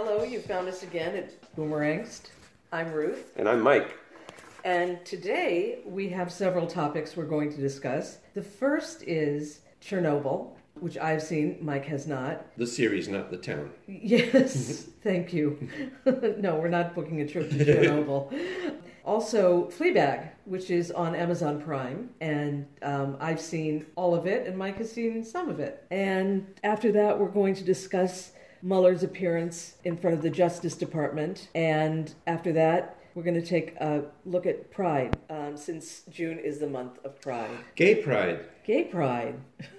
Hello, you found us again at Boomerangst. I'm Ruth, And I'm Mike. and today we have several topics we're going to discuss. The first is Chernobyl, which I've seen, Mike has not. The series, not the town. Yes, thank you. no, we're not booking a trip to Chernobyl. Also, Fleabag, which is on Amazon Prime, and um, I've seen all of it, and Mike has seen some of it. And after that, we're going to discuss Mueller's appearance in front of the Justice Department, and after that, we're going to take a look at Pride, um, since June is the month of Pride. Gay Pride. Gay Pride.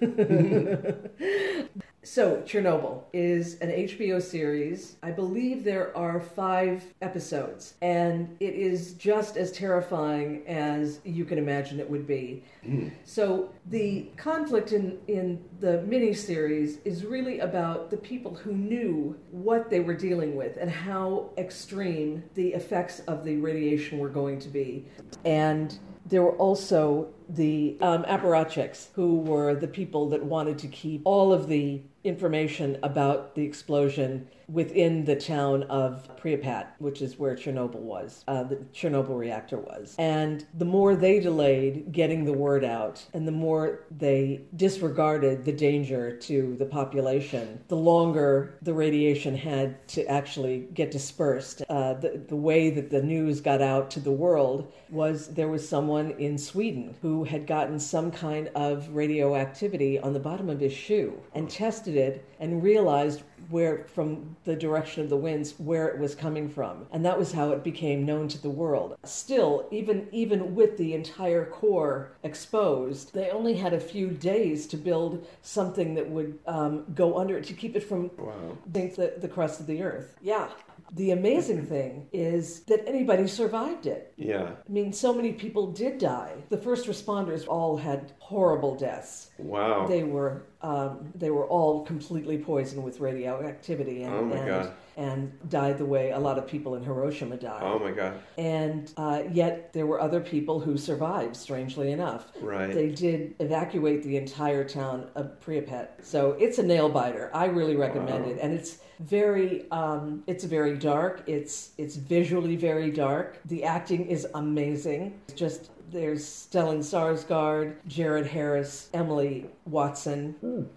so, Chernobyl is an HBO series. I believe there are five episodes, and it is just as terrifying as you can imagine it would be. Hmm. So, the conflict in, in the miniseries is really about the people who knew what they were dealing with and how extreme the effects of the radiation were going to be. And there were also the um, apparatchiks, who were the people that wanted to keep all of the information about the explosion within the town of Pripyat, which is where Chernobyl was, uh, the Chernobyl reactor was. And the more they delayed getting the word out, and the more they disregarded the danger to the population, the longer the radiation had to actually get dispersed. Uh, the, the way that the news got out to the world was there was someone in Sweden who had gotten some kind of radioactivity on the bottom of his shoe and tested it and realized where from the direction of the winds where it was coming from. And that was how it became known to the world. Still even even with the entire core exposed they only had a few days to build something that would um, go under it to keep it from Wow. the, the crust of the earth. Yeah the amazing thing is that anybody survived it Yeah. I mean, so many people did die. The first responders all had horrible deaths. Wow. They were um, they were all completely poisoned with radioactivity and Oh and, and died the way a lot of people in Hiroshima died. oh my God. And uh, yet there were other people who survived. Strangely enough, Right. they did evacuate the entire town of Pripyat. So it's a nail biter. I really recommend Wow. it, and it's very um, it's very dark. It's it's visually very dark. The acting is amazing. It's just there's Stellan Skarsgård, Jared Harris, Emily Watson,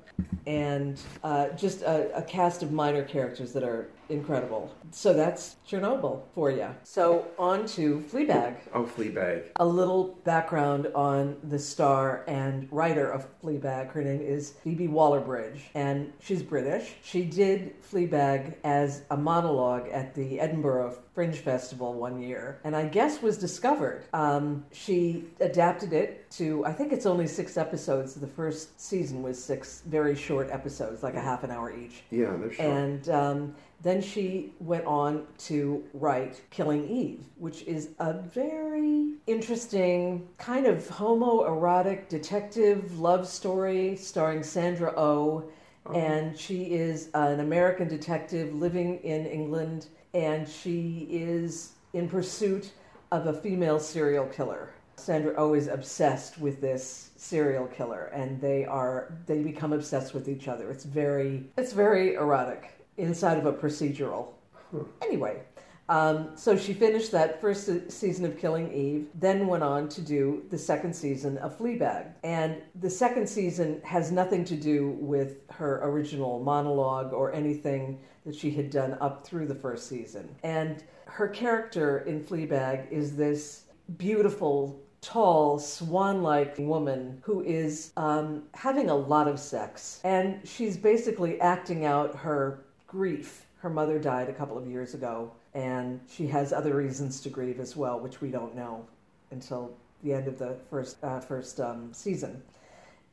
and uh, just a, a cast of minor characters that are incredible. So that's Chernobyl for you. So on to Fleabag Oh, Fleabag. a little background on the star and writer of Fleabag. Her name is Phoebe Waller-Bridge, and she's British. She did Fleabag as a monologue at the Edinburgh Fringe Festival one year, and I guess was discovered. Um, she adapted it to, I think it's only six episodes. The first season was six very short episodes, like a half an hour each. Yeah, they're short. And um, then she went on to write Killing Eve, which is a very interesting kind of homoerotic detective love story starring Sandra oh. oh. And she is an American detective living in England, and she is in pursuit of a female serial killer. Sandra Oh is obsessed with this serial killer, and they are they become obsessed with each other. It's very it's very erotic inside of a procedural. Anyway, um, so she finished that first season of Killing Eve, then went on to do the second season of Fleabag. And the second season has nothing to do with her original monologue or anything that she had done up through the first season. And her character in Fleabag is this beautiful, tall, swan like woman who is um, having a lot of sex. And she's basically acting out her grief. Her mother died a couple of years ago, and she has other reasons to grieve as well, which we don't know until the end of the first uh, first um, season.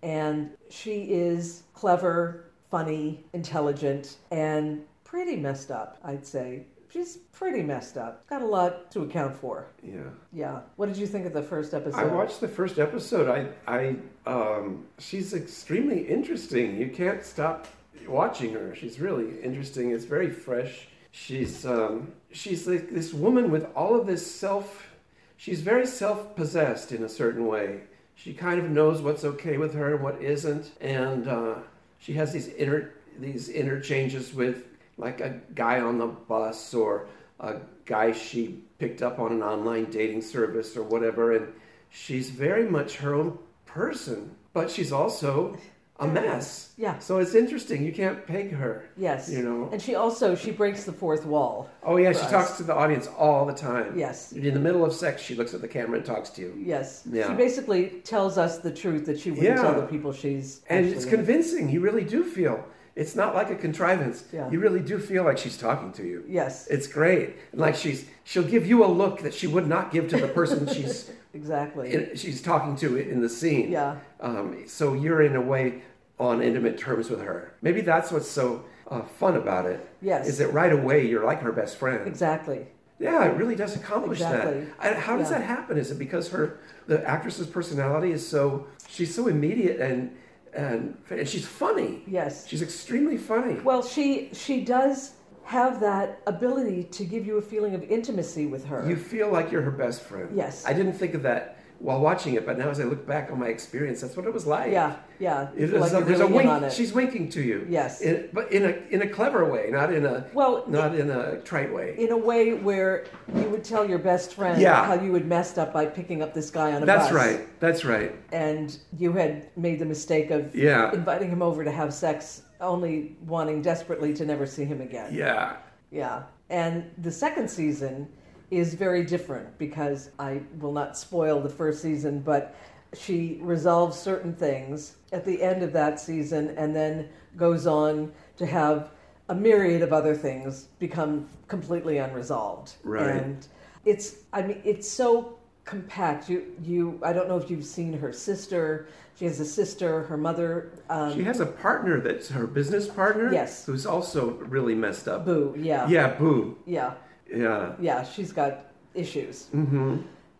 And she is clever, funny, intelligent, and pretty messed up. I'd say she's pretty messed up. Got a lot to account for. yeah. Yeah. What did you think of the first episode? I watched the first episode. I, I, um, she's extremely interesting. You can't stop watching her. She's really interesting. It's very fresh. She's, um, she's like this woman with all of this self. She's very self-possessed in a certain way. She kind of knows what's okay with her and what isn't, and uh, she has these inner these interchanges with like a guy on the bus or a guy she picked up on an online dating service or whatever. And she's very much her own person, but she's also a mess. Yeah. So it's interesting. You can't peg her. Yes. You know. And she also she breaks the fourth wall. Oh yeah, she us. talks to the audience all the time. Yes. In the middle of sex, she looks at the camera and talks to you. Yes. Yeah. She basically tells us the truth that she wouldn't Yeah. tell the people she's And it's in. convincing. You really do feel. It's not like a contrivance. Yeah. You really do feel like she's talking to you. Yes. It's great. And like she's she'll give you a look that she would not give to the person she's Exactly. in, she's talking to in the scene. Yeah. Um, so you're in a way on intimate terms with her. Maybe that's what's so uh, fun about it. Yes. Is that right away you're like her best friend. Exactly. Yeah, it really does accomplish Exactly. that. How does Yeah. that happen? Is it because her the actress's personality is so she's so immediate and and, and she's funny. Yes. She's extremely funny. Well, she she does have that ability to give you a feeling of intimacy with her. You feel like you're her best friend. Yes. I didn't think of that while watching it, but now as I look back on my experience, that's what it was like. yeah, yeah. It is like a, there's a wink. on it. She's winking to you. Yes. In, but in a in a clever way, not in a Well, not in a trite way. in a way where you would tell your best friend Yeah. how you had messed up by picking up this guy on a That's bus. That's right. That's right. And you had made the mistake of Yeah. inviting him over to have sex, only wanting desperately to never see him again. Yeah. Yeah. And the second season is very different because I will not spoil the first season, but she resolves certain things at the end of that season and then goes on to have a myriad of other things become completely unresolved. Right. And it's I mean it's so compact. You you I don't know if you've seen her sister. She has a sister, her mother um, She has a partner that's her business partner. Yes. Who's also really messed up. Boo, yeah. Yeah, Boo. Yeah. Yeah. Yeah, she's got issues. hmm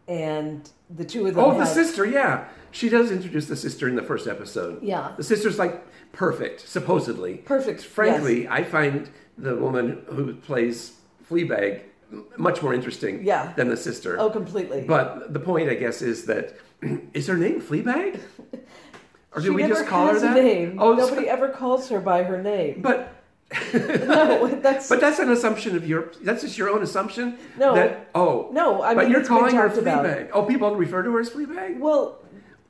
and the two of them. Oh, the sister. Yeah, she does introduce the sister in the first episode. Yeah. The sister's like perfect, supposedly. Perfect, Frankly, I find the woman who plays Fleabag much more interesting Yeah. than the sister. Oh, completely. But the point, I guess, is that is her name Fleabag? Or do we just call her that? name. Oh, so- Nobody ever calls her by her name. but no, that's but that's an assumption of your. That's just your own assumption. No. That, oh. no. I but you're calling her about. Fleabag. Oh, people refer to her as Fleabag. Well,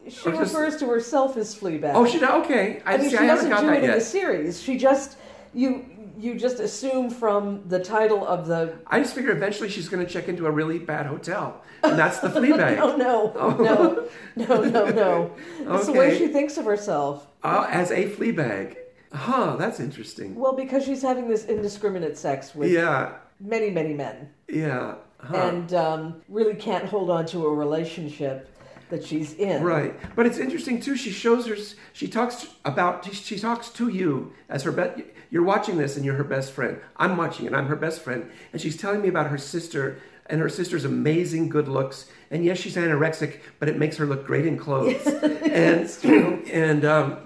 she Or just- refers to herself as Fleabag. Oh, she okay. I, I mean, see. she I doesn't got do it in the series. She just you you just assume from the title of the. I just figure eventually she's going to check into a really bad hotel, and that's the Fleabag. No, no, no, no, no, no. It's the way she thinks of herself. Uh, as a Fleabag. Huh, that's interesting. Well, because she's having this indiscriminate sex with Yeah, many, many men. yeah. Huh. and um, really can't hold on to a relationship that she's in. Right, but it's interesting too. She shows her. She talks about. She, talks to you as her best. You're watching this, and you're her best friend. I'm watching it. I'm her best friend, and she's telling me about her sister and her sister's amazing good looks. And yes, she's anorexic, but it makes her look great in clothes. and and um,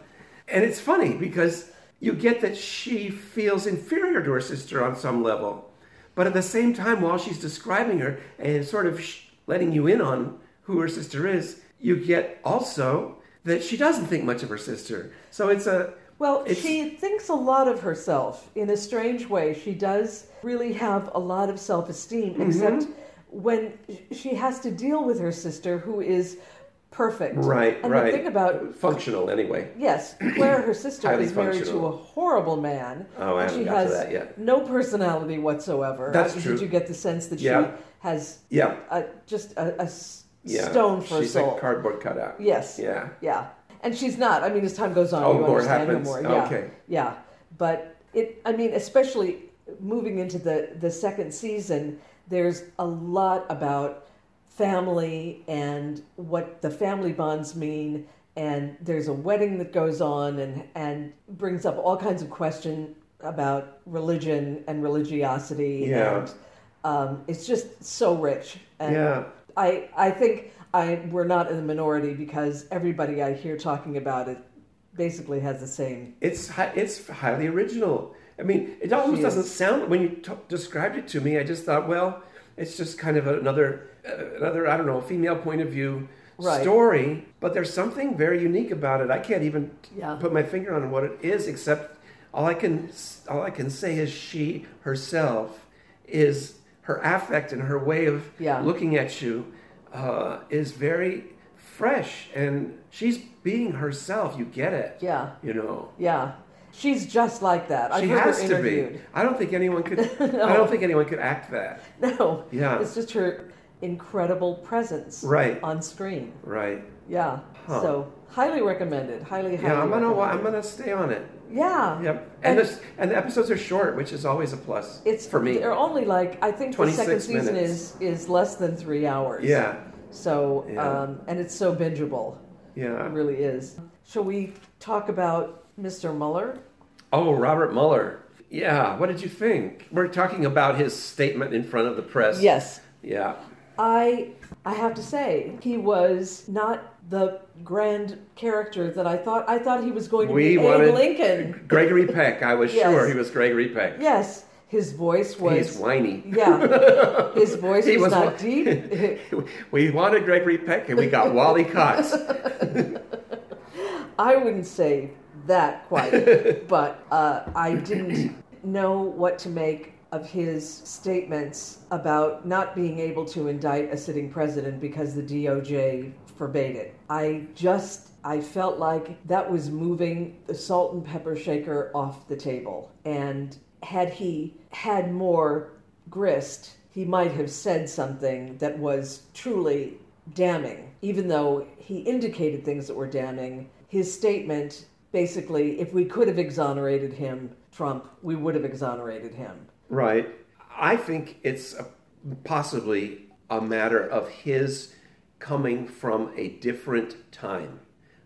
and it's funny because you get that she feels inferior to her sister on some level, but at the same time, while she's describing her and sort of letting you in on who her sister is, you get also that she doesn't think much of her sister. So it's a Well, It's- she thinks a lot of herself in a strange way. She does really have a lot of self esteem, Mm-hmm. except when she has to deal with her sister, who is perfect. right, And right. the thing about functional anyway. Yes, Claire, her sister, is married to a horrible man. Oh, I and haven't she got to has that yet. no personality whatsoever. That's Uh, true. Did you get the sense that Yeah. she has Yeah, a, just a, a yeah. stone for She's a soul? a cardboard cutout. yes. Yeah. Yeah. And she's not. I mean, as time goes on, Oh, you more understand happens. her more. Yeah. Okay. Yeah. But it, I mean, especially moving into the, the second season, there's a lot about family and what the family bonds mean. And there's a wedding that goes on and, and brings up all kinds of question about religion and religiosity. Yeah. And um, it's just so rich. And Yeah. I I think I we're not in the minority because everybody I hear talking about it basically has the same. It's it's highly original. I mean, it almost doesn't sound when you t- described it to me. I just thought, well, it's just kind of another another I don't know female point of view Right. story. But there's something very unique about it. I can't even Yeah. put my finger on what it is, except all I can all I can say is she herself is her affect and her way of Yeah. looking at you uh, is very fresh, and she's being herself. You get it. Yeah. You know. Yeah. She's just like that. I've she has to be. I don't think anyone could. I don't think anyone could act that. No. Yeah. It's just her incredible presence Right. on screen. Right. Yeah. Huh. So highly recommended. Highly, highly Yeah, I'm gonna. I'm gonna stay on it. Yeah. Yep. And And- this and the episodes are short, which is always a plus. It's for me. They're only like I think the 26 second season minutes. is is less than three hours. Yeah. So Yeah. um, and it's so bingeable. Yeah. It really is. Shall we talk about Mr. Mueller? Oh, Robert Mueller. Yeah. What did you think? We're talking about his statement in front of the press. Yes. Yeah. I I have to say he was not the grand character that I thought. I thought he was going to We be Abe Lincoln. Gregory Peck. I was Yes. sure he was Gregory Peck. Yes, his voice was. He's whiny. Yeah, his voice was, was not deep. we wanted Gregory Peck, and we got Wally Cox. I wouldn't say that quite, but uh, I didn't know what to make of his statements about not being able to indict a sitting president because the DOJ forbade it. I just I felt like that was moving the salt and pepper shaker off the table. And had he had more grist, he might have said something that was truly damning. Even though he indicated things that were damning, his statement basically, if we could have exonerated him, Trump, we would have exonerated him. Right. I think it's a, possibly a matter of his coming from a different time.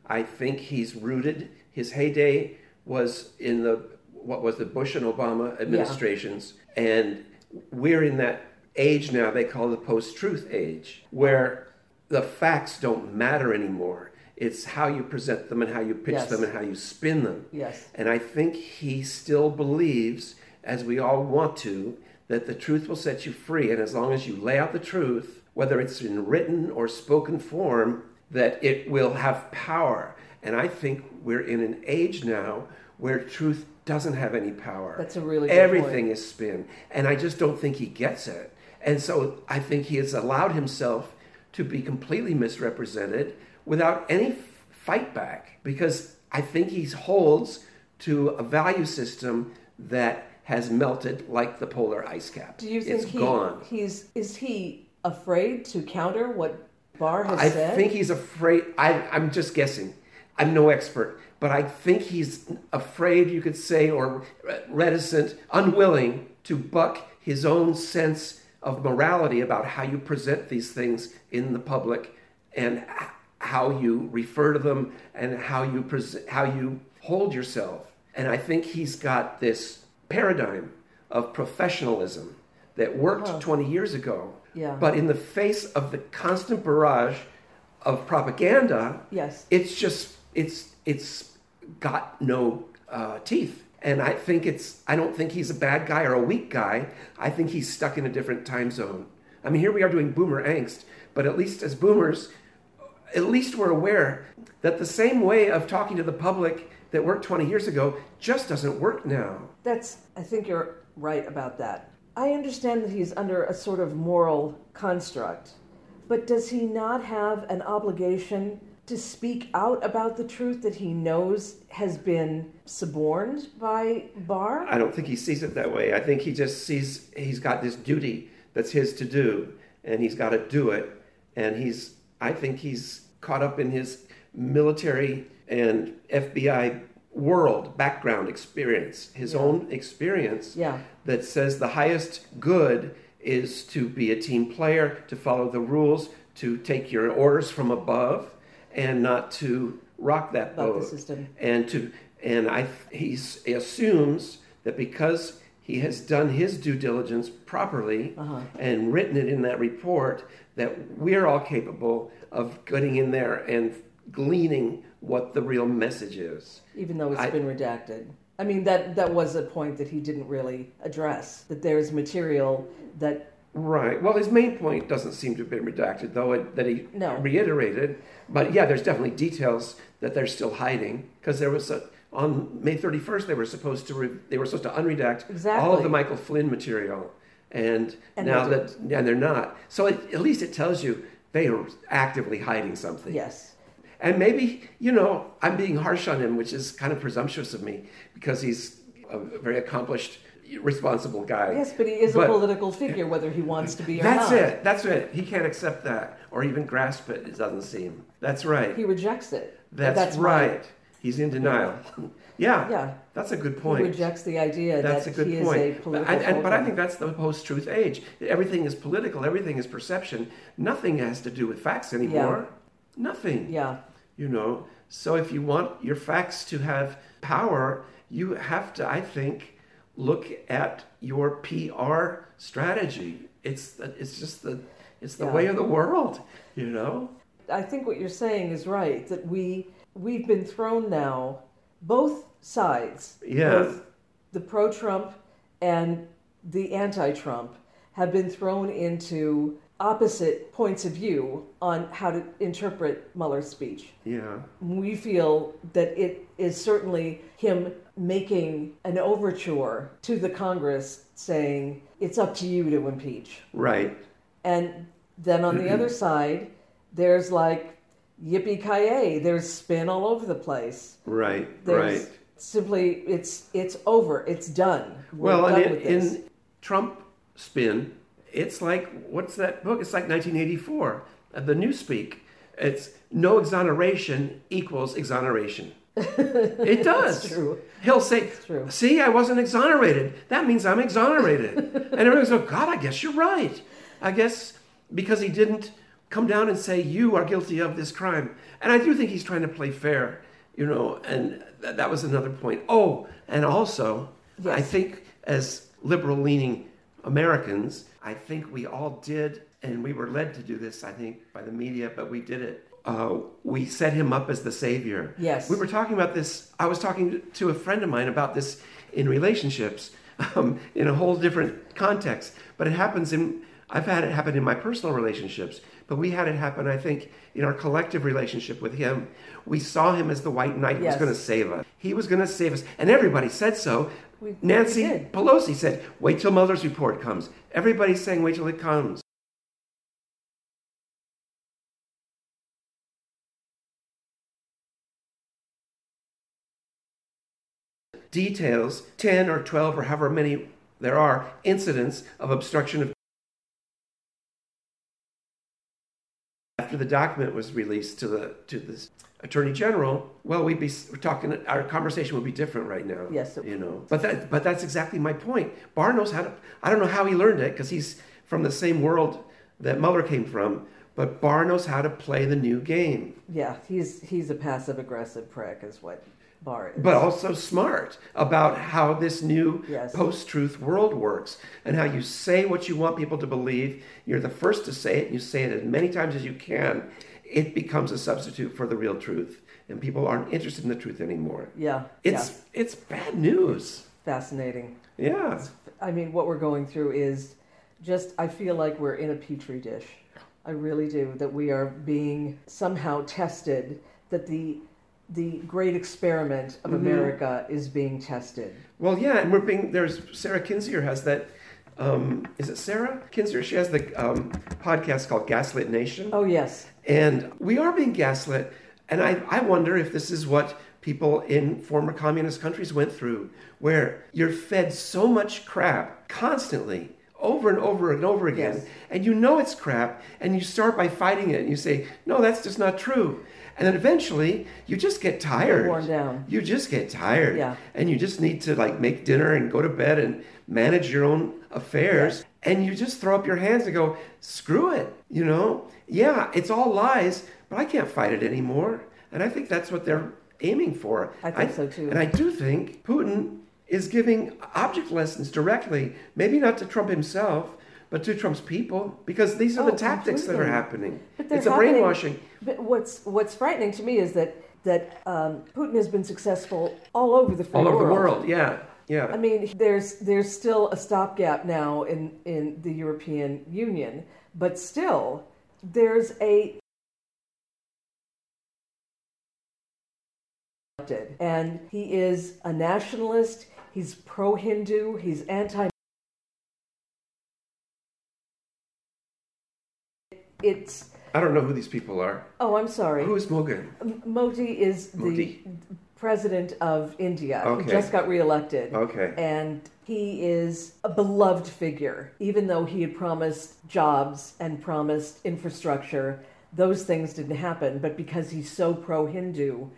I think he's rooted. His heyday was in the what was the Bush and Obama administrations, and we're in that age now. They call the post-truth age, where the facts don't matter anymore. It's how you present them and how you pitch Yes. them and how you spin them. Yes. And I think he still believes, as we all want to, that the truth will set you free. And as long as you lay out the truth, whether it's in written or spoken form, that it will have power. And I think we're in an age now where truth doesn't have any power. That's a really good Everything point. is spin. And I just don't think he gets it. And so I think he has allowed himself to be completely misrepresented without any fight back because I think he holds to a value system that has melted like the polar ice cap. Do you think it's he, gone? he's is he afraid to counter what Barr has I said? I think he's afraid. I, I'm just guessing. I'm no expert, but I think he's afraid, you could say, or reticent, unwilling to buck his own sense of morality about how you present these things in the public and how you refer to them and how you pres- how you hold yourself. And I think he's got this paradigm of professionalism that worked 20 years ago. Yeah. But in the face of the constant barrage of propaganda, Yes. it's just it's it's got no uh, teeth. And I think it's I don't think he's a bad guy or a weak guy. I think he's stuck in a different time zone. I mean, here we are doing boomer angst, but at least as boomers, at least we're aware that the same way of talking to the public that worked 20 years ago just doesn't work now. That's, I think you're right about that. I understand that he's under a sort of moral construct, but does he not have an obligation to speak out about the truth that he knows has been suborned by Barr? I don't think he sees it that way. I think he just sees he's got this duty that's his to do, and he's got to do it. And he's, I think he's caught up in his military and FBI world background experience, his own experience Yeah. that says the highest good is to be a team player, to follow the rules, to take your orders from above, and not to rock that boat. system. And to and I he assumes that because he has done his due diligence properly Uh-huh. and written it in that report that we're all capable of getting in there and gleaning what the real message is. even though it's I- been redacted. I mean that that was a point that he didn't really address. That there's material that Right. Well, his main point doesn't seem to have been redacted, though, it, that he No. reiterated. But yeah, there's definitely details that they're still hiding because there was a, on May 31st, they were supposed to re- they were supposed to unredact exactly. all of the Michael Flynn material, and, And now that and they're not. So it, at least it tells you they are actively hiding something. Yes. And maybe, you know, I'm being harsh on him, which is kind of presumptuous of me because he's a very accomplished, responsible guy. Yes, but he is a political figure, whether he wants to be or That's not. That's it. That's it. He can't accept that or even grasp it, it doesn't seem. That's right. He rejects it. That's, my- right. He's in denial. Yeah. Yeah. That's a good point. He rejects the idea That's that a good he point. is a political. And- and- but I think that's the post-truth age. Everything is political. Everything is perception. Nothing has to do with facts anymore. Nothing. Yeah. You know. So if you want your facts to have power, you have to, I think, look at your PR strategy. It's it's just the it's the Yeah. way of the world. You know. I think what you're saying is right. That we we've been thrown now, both sides, Yeah. both the pro-Trump and the anti-Trump, have been thrown into opposite points of view on how to interpret Mueller's speech. Yeah. We feel that it is certainly him making an overture to the Congress saying it's up to you to impeach. Right. And then on the mm-hmm. other side, there's like yippee ki There's spin all over the place. Right. There's right. simply it's it's over. It's done. We're Well, done in, this. in Trump spin, it's like what's that book? It's like 1984, uh, the Newspeak. It's no exoneration equals exoneration. it does. It's true. He'll say, true. "See, I wasn't exonerated. That means I'm exonerated." and everyone's like, "God, I guess you're right. I guess because he didn't come down and say you are guilty of this crime." And I do think he's trying to play fair, you know. And th- that was another point. Oh, and also, I think as liberal-leaning Americans, I think we all did, and we were led to do this. I think by the media, but we did it. Uh, we set him up as the savior. Yes. We were talking about this. I was talking to a friend of mine about this in relationships, um, in a whole different context. But it happens in. I've had it happen in my personal relationships, but we had it happen. I think in our collective relationship with him, we saw him as the white knight who was going to save us. He was going to save us, and everybody said so. We- Nancy we. Pelosi said, "Wait till Mueller's report comes." Everybody's saying, "Wait till it comes." details 10 or 12 or however many there are incidents of obstruction of after the document was released to the to the attorney general well we'd be we're talking our conversation would be different right now Yes, you know. But that but that's exactly my point. Barr knows how to i don't know how he learned it because he's from the same world that mueller came from but barr knows how to play the new game. Yeah, he's he's a passive aggressive prick, is what Is. but also smart about how this new Yes. post-truth world works and how you say what you want people to believe you're the first to say it you say it as many times as you can it becomes a substitute for the real truth and people aren't interested in the truth anymore yeah, it's yeah, it's bad news fascinating. yeah I mean, what we're going through is just, I feel like we're in a petri dish. I really do. That we are being somehow tested, that the, the great experiment of America is being tested. well yeah and we're being there's sarah kendzior has that um, is it sarah kendzior she has the um, podcast called gaslit nation Oh, yes. And we are being gaslit. And I, I wonder if this is what people in former communist countries went through, where you're fed so much crap constantly, over and over and over again, Yes. and you know it's crap, and you start by fighting it, and you say, no, that's just not true. And then eventually, you just get tired. worn down. You just get tired. Yeah. And you just need to like make dinner and go to bed and manage your own affairs. And you just throw up your hands and go, screw it. You know? Yeah, it's all lies, but I can't fight it anymore. And I think that's what they're aiming for. I think so, too. And I do think Putin is giving object lessons directly, maybe not to Trump himself, but to Trump's people, because these are Oh, the tactics that are happening. But It's a happening- brainwashing. But what's what's frightening to me is that that um, Putin has been successful all over the All over world. the world, yeah. Yeah. I mean, there's there's still a stopgap now in in the European Union, but still there's a And he is a nationalist, he's pro Hindu, he's anti. It's. I don't know who these people are. Oh, I'm sorry. Who is Mogan? Modi is Modi. the president of India Okay. who just got reelected. Okay. And he is a beloved figure, even though he had promised jobs and promised infrastructure. Those things didn't happen, but because he's so pro Hindu,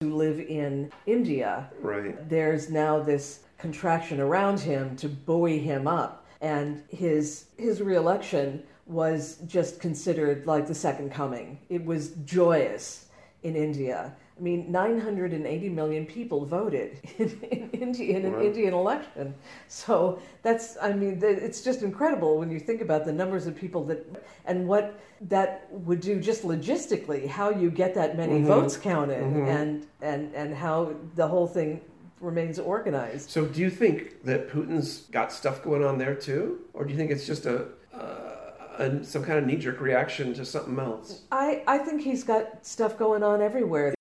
who live in India, Right. there's now this contraction around him to buoy him up. And his his reelection was just considered like the second coming. It was joyous in india i mean 980 million people voted in, in india in an Wow. indian election so that's i mean it's just incredible when you think about the numbers of people that and what that would do just logistically how you get that many Mhm. votes counted Mhm. and and and how the whole thing remains organized. So, do you think that Putin's got stuff going on there too, or do you think it's just a, uh, a some kind of knee jerk reaction to something else? I, I think he's got stuff going on everywhere.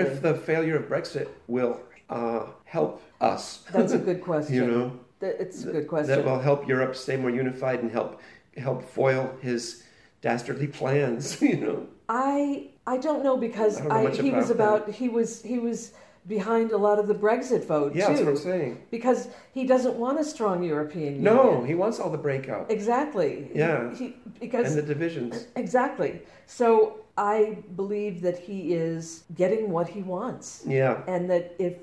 If the failure of Brexit will uh, help us. That's a good question. you know, That- it's a good question. that will help Europe stay more unified and help help foil his dastardly plans. You know, I I don't know because I don't know I, he was about about he was he was behind a lot of the Brexit vote yeah, too. that's what I'm saying. Because he doesn't want a strong European Union. No, Union. he wants all the breakup Exactly. Yeah. He, because and the divisions. exactly. So I believe that he is getting what he wants. Yeah, And that if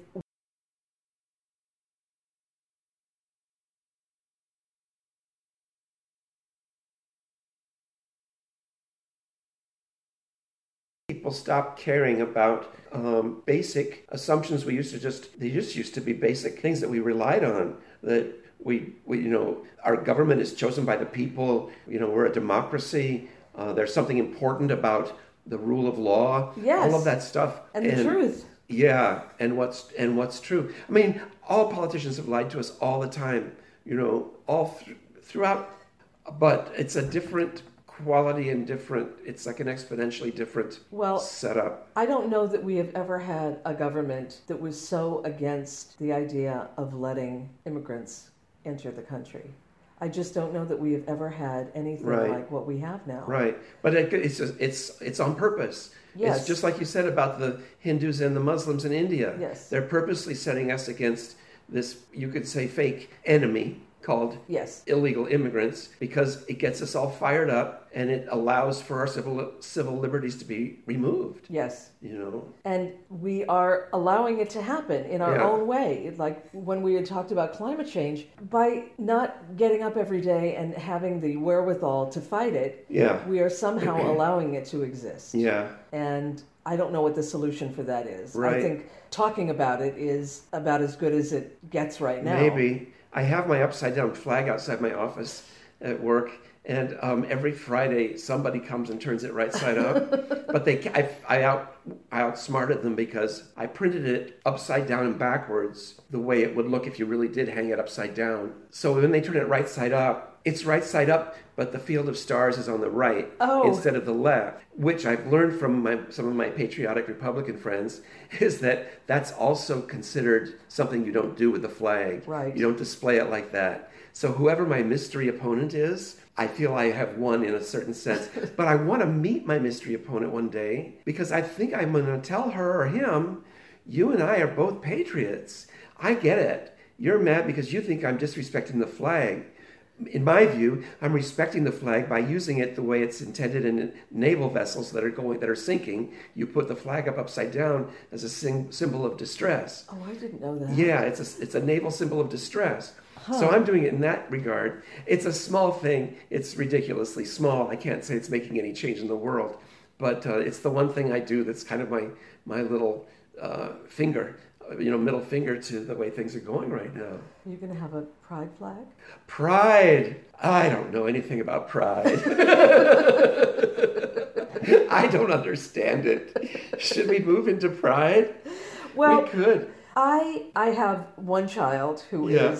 people stop caring about um, basic assumptions we used to just they just used to be basic things that we relied on that we, we you know our government is chosen by the people you know we're a democracy uh, there's something important about the rule of law Yes. all of that stuff and the truth. yeah, and what's and what's true. I mean, all politicians have lied to us all the time. You know, all th- throughout. But it's a different quality and different. It's like an exponentially different Well, setup. I don't know that we have ever had a government that was so against the idea of letting immigrants enter the country. I just don't know that we have ever had anything Right. like what we have now. Right, but it, it's just, it's it's on purpose. Yes. It's just like you said about the Hindus and the Muslims in India. Yes. They're purposely setting us against this, you could say, fake enemy called Yes. illegal immigrants because it gets us all fired up and it allows for our civil civil liberties to be removed. Yes. You know, And we are allowing it to happen in our Yeah. own way. Like when we had talked about climate change, by not getting up every day and having the wherewithal to fight it, yeah, we are somehow allowing it to exist. yeah, And I don't know what the solution for that is. Right. I think talking about it is about as good as it gets right now. maybe. I have my upside down flag outside my office at work. And um, every Friday, somebody comes and turns it right side up. but they, I, I out, I outsmarted them because I printed it upside down and backwards, the way it would look if you really did hang it upside down. So when they turn it right side up, it's right side up, but the field of stars is on the right Oh. instead of the left. Which I've learned from my, some of my patriotic Republican friends is that that's also considered something you don't do with the flag. Right. You don't display it like that. So whoever my mystery opponent is, I feel I have won in a certain sense. but I want to meet my mystery opponent one day because I think I'm going to tell her or him, you and I are both patriots. I get it. You're mad because you think I'm disrespecting the flag. In my view, I'm respecting the flag by using it the way it's intended in naval vessels that are going that are sinking. You put the flag up upside down as a sing, symbol of distress. Oh, I didn't know that. Yeah, it's a it's a naval symbol of distress. So I'm doing it in that regard. It's a small thing. It's ridiculously small. I can't say it's making any change in the world, but uh, it's the one thing I do that's kind of my my little uh, finger, Uh, you know, middle finger to the way things are going right now. You're going to have a pride flag? Pride. I don't know anything about pride. I don't understand it. Should we move into pride? Well, we could. I I have one child who is Yeah.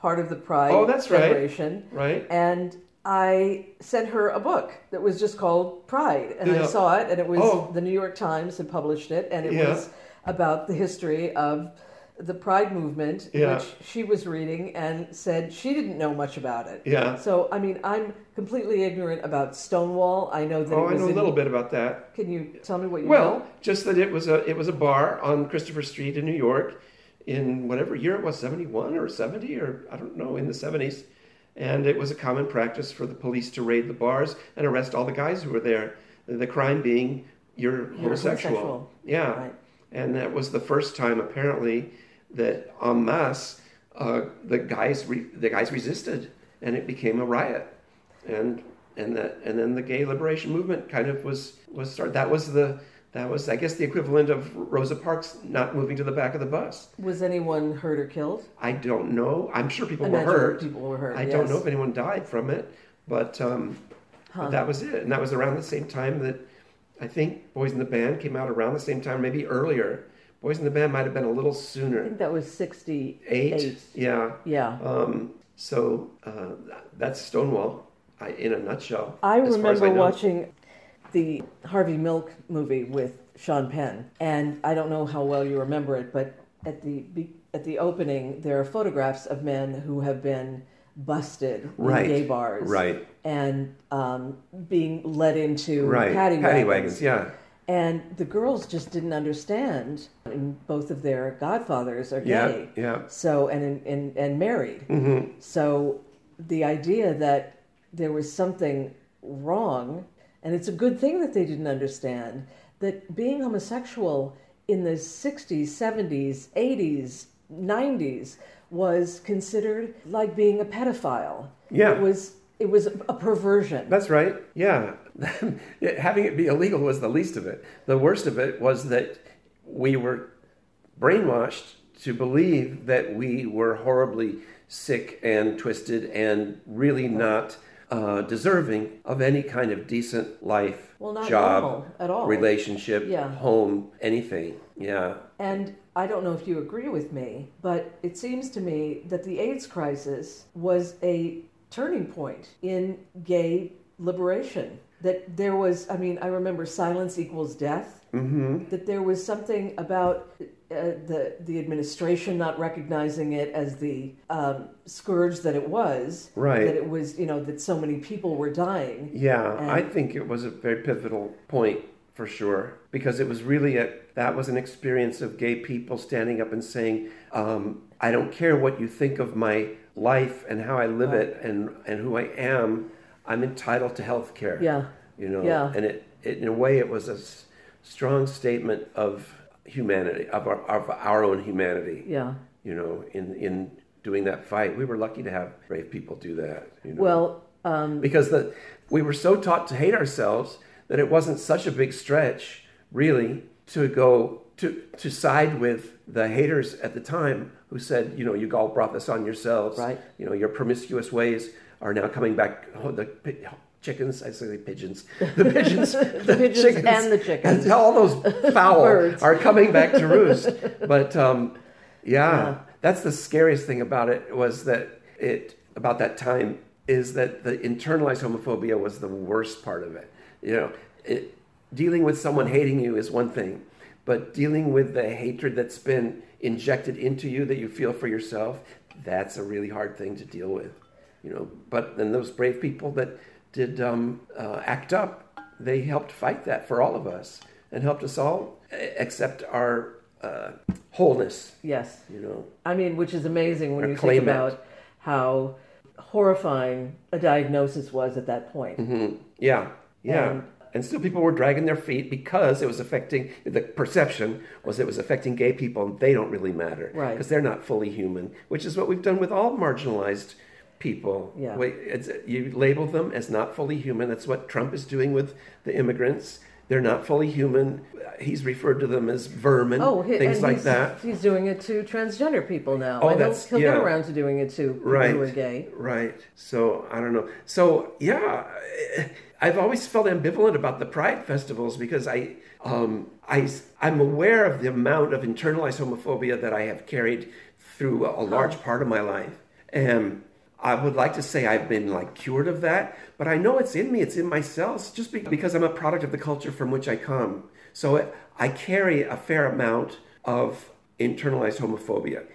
part of the Pride Oh, that's right. Federation, Right? and I sent her a book that was just called Pride, and I saw it, and it was Oh. the New York Times had published it, and it Yeah. was about the history of the Pride movement, Yeah. which she was reading and said she didn't know much about it. Yeah. So, I mean, I'm completely ignorant about Stonewall. I know that Oh, I know a little bit about that. Can you tell me what you Well, know? just that it was a it was a bar on Christopher Street in New York in whatever year it was, seventy one or seventy or I don't know, in the seventies. And it was a common practice for the police to raid the bars and arrest all the guys who were there. The crime being you're, homosexual. homosexual. Yeah. Right. And that was the first time apparently that en masse uh, the guys re- the guys resisted and it became a riot. And and that and then the gay liberation movement kind of was was started. That was the that was I guess the equivalent of Rosa Parks not moving to the back of the bus. Was anyone hurt or killed? I don't know. I'm sure people I were hurt. people were hurt, I don't know if anyone died from it, but, um, but that was it. And that was around the same time that I think Boys in the Band came out around the same time, maybe earlier. Boys in the Band might have been a little sooner. I think that was 68. Eight, yeah. Yeah. Um, so uh, that's Stonewall I, in a nutshell. I as far as remember know. watching the Harvey Milk movie with Sean Penn, and I don't know how well you remember it, but at the at the opening, there are photographs of men who have been busted Right, in gay bars, right. and um, being led into Right, paddy, paddy wagons. wagons, yeah. And the girls just didn't understand. And both of their godfathers are Yeah, gay. yeah. So and and and married. Mm-hmm. So the idea that there was something wrong, and it's a good thing that they didn't understand that being homosexual in the 60s, 70s, 80s, 90s was considered like being a pedophile. Yeah. It was it was a perversion. That's right. Yeah. Having it be illegal was the least of it. The worst of it was that we were brainwashed to believe that we were horribly sick and twisted and really not uh, deserving of any kind of decent life, Well, not job, at all. relationship, Yeah. home, anything. Yeah. And I don't know if you agree with me, but it seems to me that the AIDS crisis was a turning point in gay liberation. That there was, I mean, I remember silence equals death. Mm-hmm. That there was something about uh, the the administration not recognizing it as the um, scourge that it was. Right. That it was, you know, that so many people were dying. Yeah, And- I think it was a very pivotal point for sure because it was really a that was an experience of gay people standing up and saying, um, "I don't care what you think of my life and how I live it and and who I am. I'm entitled to health care." Yeah. you know, Yeah. and it, it in a way it was a s- strong statement of humanity of our of our own humanity. Yeah. you know, in in doing that fight, we were lucky to have brave people do that. You know? Well, um, because the, we were so taught to hate ourselves that it wasn't such a big stretch, really, to go to to side with the haters at the time who said, you know, you all brought this on yourselves. Right. You know, your promiscuous ways are now coming back. The chickens, I say pigeons, the pigeons, the, pigeons and the chickens. and all those fowl are coming back to roost. But um, yeah, Yeah. that's the scariest thing about it was that it about that time is that the internalized homophobia was the worst part of it. You know, it, dealing with someone hating you is one thing, but dealing with the hatred that's been injected into you that you feel for yourself, that's a really hard thing to deal with. You know, but then those brave people that did um, uh, act up, they helped fight that for all of us and helped us all accept our uh, wholeness. yes. You know, I mean, which is amazing when you think it. about how horrifying a diagnosis was at that point. Mm-hmm. Yeah, yeah. And- And, still, people were dragging their feet because it was affecting the perception was it was affecting gay people, and they don't really matter, Right. Because they're not fully human, which is what we've done with all marginalized people. Yeah. Wait, it's, you label them as not fully human. That's what Trump is doing with the immigrants. They're not fully human. He's referred to them as vermin, Oh, he- things like that. He's doing it to transgender people now. Oh, and he'll, that's- he'll yeah. get around to doing it to people right who are gay. right so i don't know so yeah i've always felt ambivalent about the pride festivals because i um i i'm aware of the amount of internalized homophobia that i have carried through a large part of my life and I would like to say I've been like cured of that, but I know it's in me, it's in my cells, just because I'm a product of the culture from which I come. So I carry a fair amount of internalized homophobia.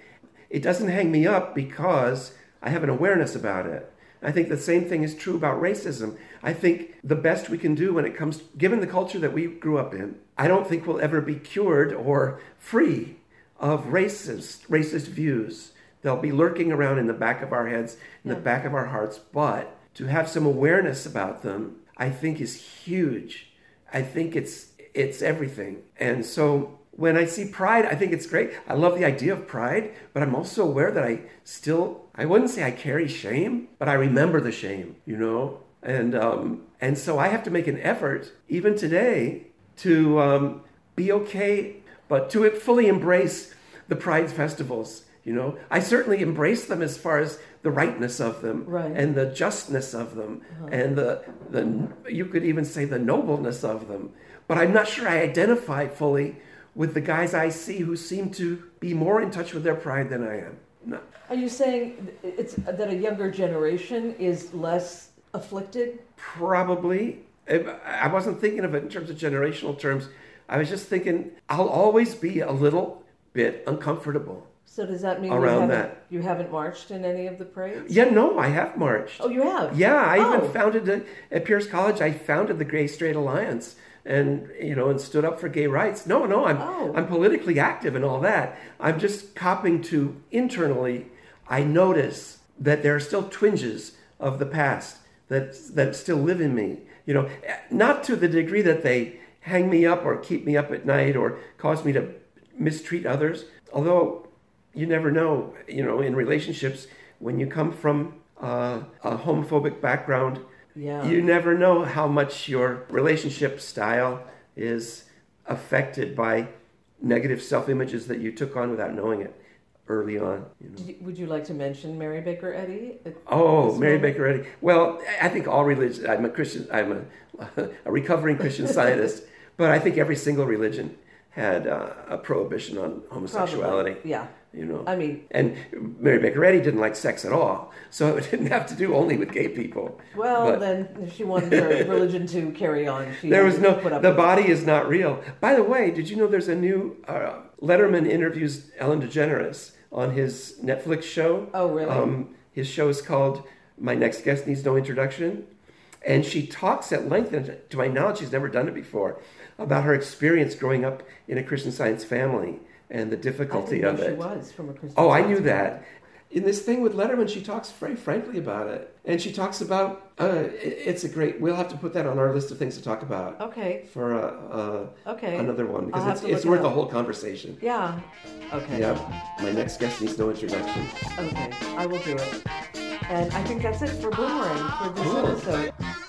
It doesn't hang me up because I have an awareness about it. I think the same thing is true about racism. I think the best we can do when it comes, given the culture that we grew up in, I don't think we'll ever be cured or free of racist, racist views. They'll be lurking around in the back of our heads, in yeah. the back of our hearts. But to have some awareness about them, I think is huge. I think it's it's everything. And so when I see pride, I think it's great. I love the idea of pride, but I'm also aware that I still I wouldn't say I carry shame, but I remember the shame, you know. And um, and so I have to make an effort, even today, to um, be okay, but to fully embrace the pride festivals you know, I certainly embrace them as far as the rightness of them right. and the justness of them uh-huh. and the the you could even say the nobleness of them. But I'm not sure I identify fully with the guys I see who seem to be more in touch with their pride than I am. No. Are you saying it's that a younger generation is less afflicted? Probably. I wasn't thinking of it in terms of generational terms. I was just thinking I'll always be a little bit uncomfortable so does that mean around you haven't, that. you haven't marched in any of the parades? Yeah, no, I have marched. Oh, you have? Yeah, I oh. even founded a, at Pierce College. I founded the Gay Straight Alliance, and you know, and stood up for gay rights. No, no, I'm oh. I'm politically active and all that. I'm just copping to internally. I notice that there are still twinges of the past that that still live in me. You know, not to the degree that they hang me up or keep me up at night or cause me to mistreat others. Although you never know, you know, in relationships, when you come from uh, a homophobic background, yeah. you never know how much your relationship style is affected by negative self images that you took on without knowing it early on. You know. Would you like to mention Mary Baker Eddy? Oh, Mary moment? Baker Eddy. Well, I think all religions. I'm a Christian. I'm a, a recovering Christian scientist, but I think every single religion had uh, a prohibition on homosexuality. Probably. Yeah. You know, I mean, and Mary Baker Eddy didn't like sex at all, so it didn't have to do only with gay people. Well, but, then if she wanted her religion to carry on, she there was no. the body it. is not real. By the way, did you know there's a new uh, Letterman interviews Ellen DeGeneres on his Netflix show? Oh, really? Um, his show is called "My Next Guest Needs No Introduction," and she talks at length. And to my knowledge, she's never done it before about her experience growing up in a Christian Science family and the difficulty of it. She was from a Christian. Oh, I knew that. In this thing with Letterman, she talks very frankly about it, and she talks about uh, it's a great. We'll have to put that on our list of things to talk about. Okay. For uh, uh, okay another one because it's, it's worth a whole conversation. Yeah. Okay. Yeah. My next guest needs no introduction. Okay, I will do it. And I think that's it for Boomerang for this cool. episode.